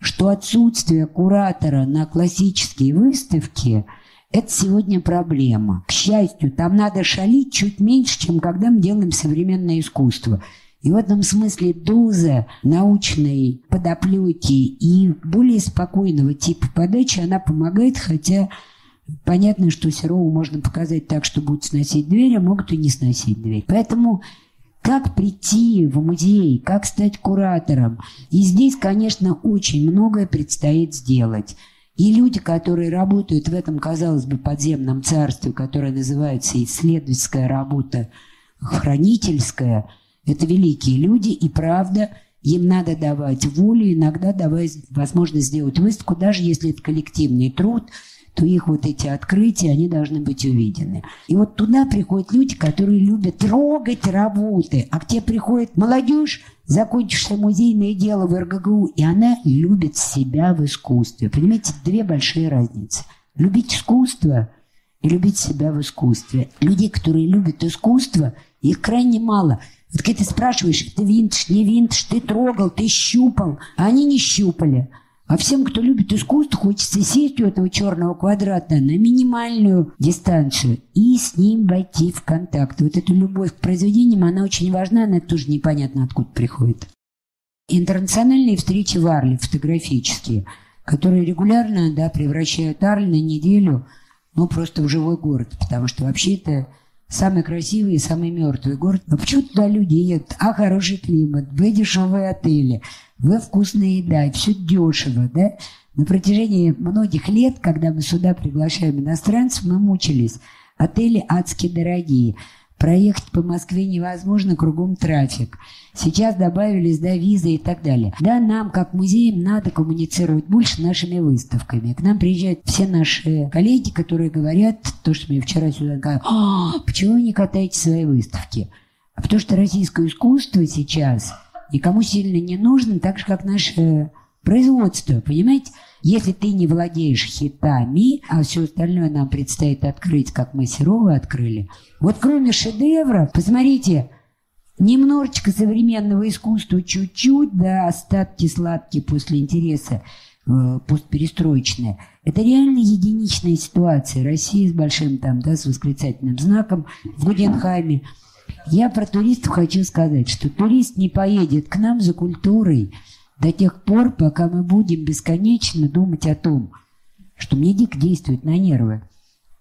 что отсутствие куратора на классические выставки – это сегодня проблема. К счастью, там надо шалить чуть меньше, чем когда мы делаем современное искусство – и в этом смысле доза научной подоплеки и более спокойного типа подачи, она помогает, хотя понятно, что Серову можно показать так, что будет сносить дверь, а могут и не сносить дверь. Поэтому как прийти в музей, как стать куратором. И здесь, конечно, очень многое предстоит сделать. И люди, которые работают в этом, казалось бы, подземном царстве, которое называется исследовательская работа, хранительская – это великие люди, и правда, им надо давать волю, иногда давать возможность сделать выставку, даже если это коллективный труд, то их вот эти открытия, они должны быть увидены. И вот туда приходят люди, которые любят трогать работы. А к тебе приходит молодежь, закончившая музейное дело в РГГУ, и она любит себя в искусстве. Понимаете, две большие разницы. Любить искусство и любить себя в искусстве. Людей, которые любят искусство, их крайне мало – ты спрашиваешь, ты винтишь, не винтишь, ты трогал, ты щупал, а они не щупали. А всем, кто любит искусство, хочется сесть у этого черного квадрата на минимальную дистанцию и с ним войти в контакт. Вот эта любовь к произведениям, она очень важна, она тоже непонятно откуда приходит. Интернациональные встречи в Арле, фотографические, которые регулярно да, превращают Арль на неделю ну, просто в живой город, потому что вообще это самый красивый и самый мертвый город. Но почему туда люди едут? А, хороший климат, б, дешевые отели, в, вкусная еда, и все дешево, да? На протяжении многих лет, когда мы сюда приглашаем иностранцев, мы мучились. Отели адски дорогие. Проехать по Москве невозможно, кругом трафик. Сейчас добавились, да, визы и так далее. Да, нам, как музеям, надо коммуницировать больше нашими выставками. К нам приезжают все наши коллеги, которые говорят, то, что мне вчера сюда говорят, а, почему вы не катаете свои выставки? А потому что российское искусство сейчас никому сильно не нужно, так же, как наше производство, понимаете? Если ты не владеешь хитами, а все остальное нам предстоит открыть, как мы Серова открыли, вот кроме шедевра, посмотрите, немножечко современного искусства, чуть-чуть, да, остатки сладкие после интереса э, постперестроечные. Это реально единичная ситуация. Россия с большим там, да, с восклицательным знаком в Гуденхайме. Я про туристов хочу сказать, что турист не поедет к нам за культурой, до тех пор, пока мы будем бесконечно думать о том, что мне дико действует на нервы.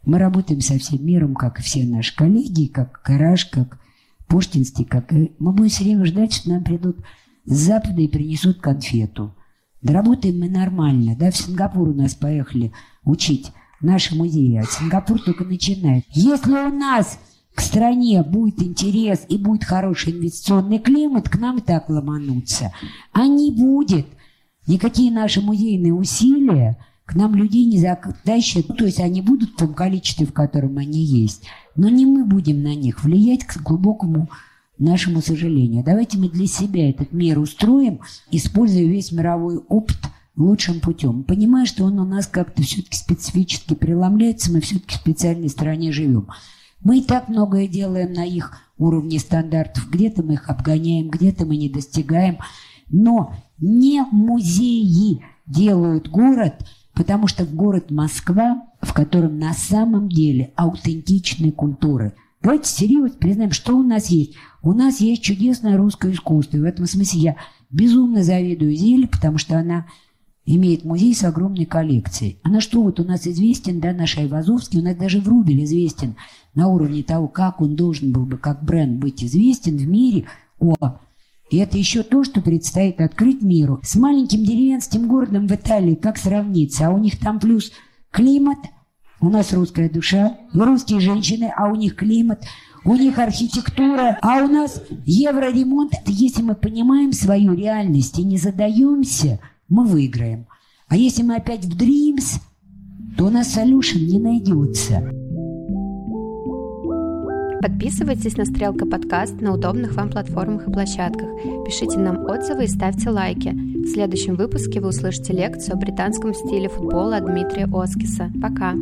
Мы работаем со всем миром, как и все наши коллеги, как Гараж, как Пуштинский, как и... Мы будем все время ждать, что нам придут с Запада и принесут конфету. Да работаем мы нормально, да, в Сингапур у нас поехали учить наши музеи, а Сингапур только начинает. Если у нас к стране будет интерес и будет хороший инвестиционный климат, к нам так ломануться. А не будет. Никакие наши музейные усилия к нам людей не затащат. Ну, то есть они будут в том количестве, в котором они есть. Но не мы будем на них влиять к глубокому нашему сожалению. Давайте мы для себя этот мир устроим, используя весь мировой опыт лучшим путем. Понимая, что он у нас как-то все-таки специфически преломляется, мы все-таки в специальной стране живем. Мы и так многое делаем на их уровне стандартов. Где-то мы их обгоняем, где-то мы не достигаем. Но не музеи делают город, потому что город Москва, в котором на самом деле аутентичные культуры. Давайте серьезно признаем, что у нас есть. У нас есть чудесное русское искусство. И в этом смысле я безумно завидую Зеле, потому что она имеет музей с огромной коллекцией. Она что, вот у нас известен, да, наш Айвазовский, у нас даже Врубель известен на уровне того, как он должен был бы как бренд быть известен в мире. О, и это еще то, что предстоит открыть миру. С маленьким деревенским городом в Италии как сравниться? А у них там плюс климат, у нас русская душа, русские женщины, а у них климат, у них архитектура, а у нас евроремонт. Если мы понимаем свою реальность и не задаемся, мы выиграем. А если мы опять в Dreams, то у нас solution не найдется. Подписывайтесь на Стрелка подкаст на удобных вам платформах и площадках. Пишите нам отзывы и ставьте лайки. В следующем выпуске вы услышите лекцию о британском стиле футбола Дмитрия Оскиса. Пока!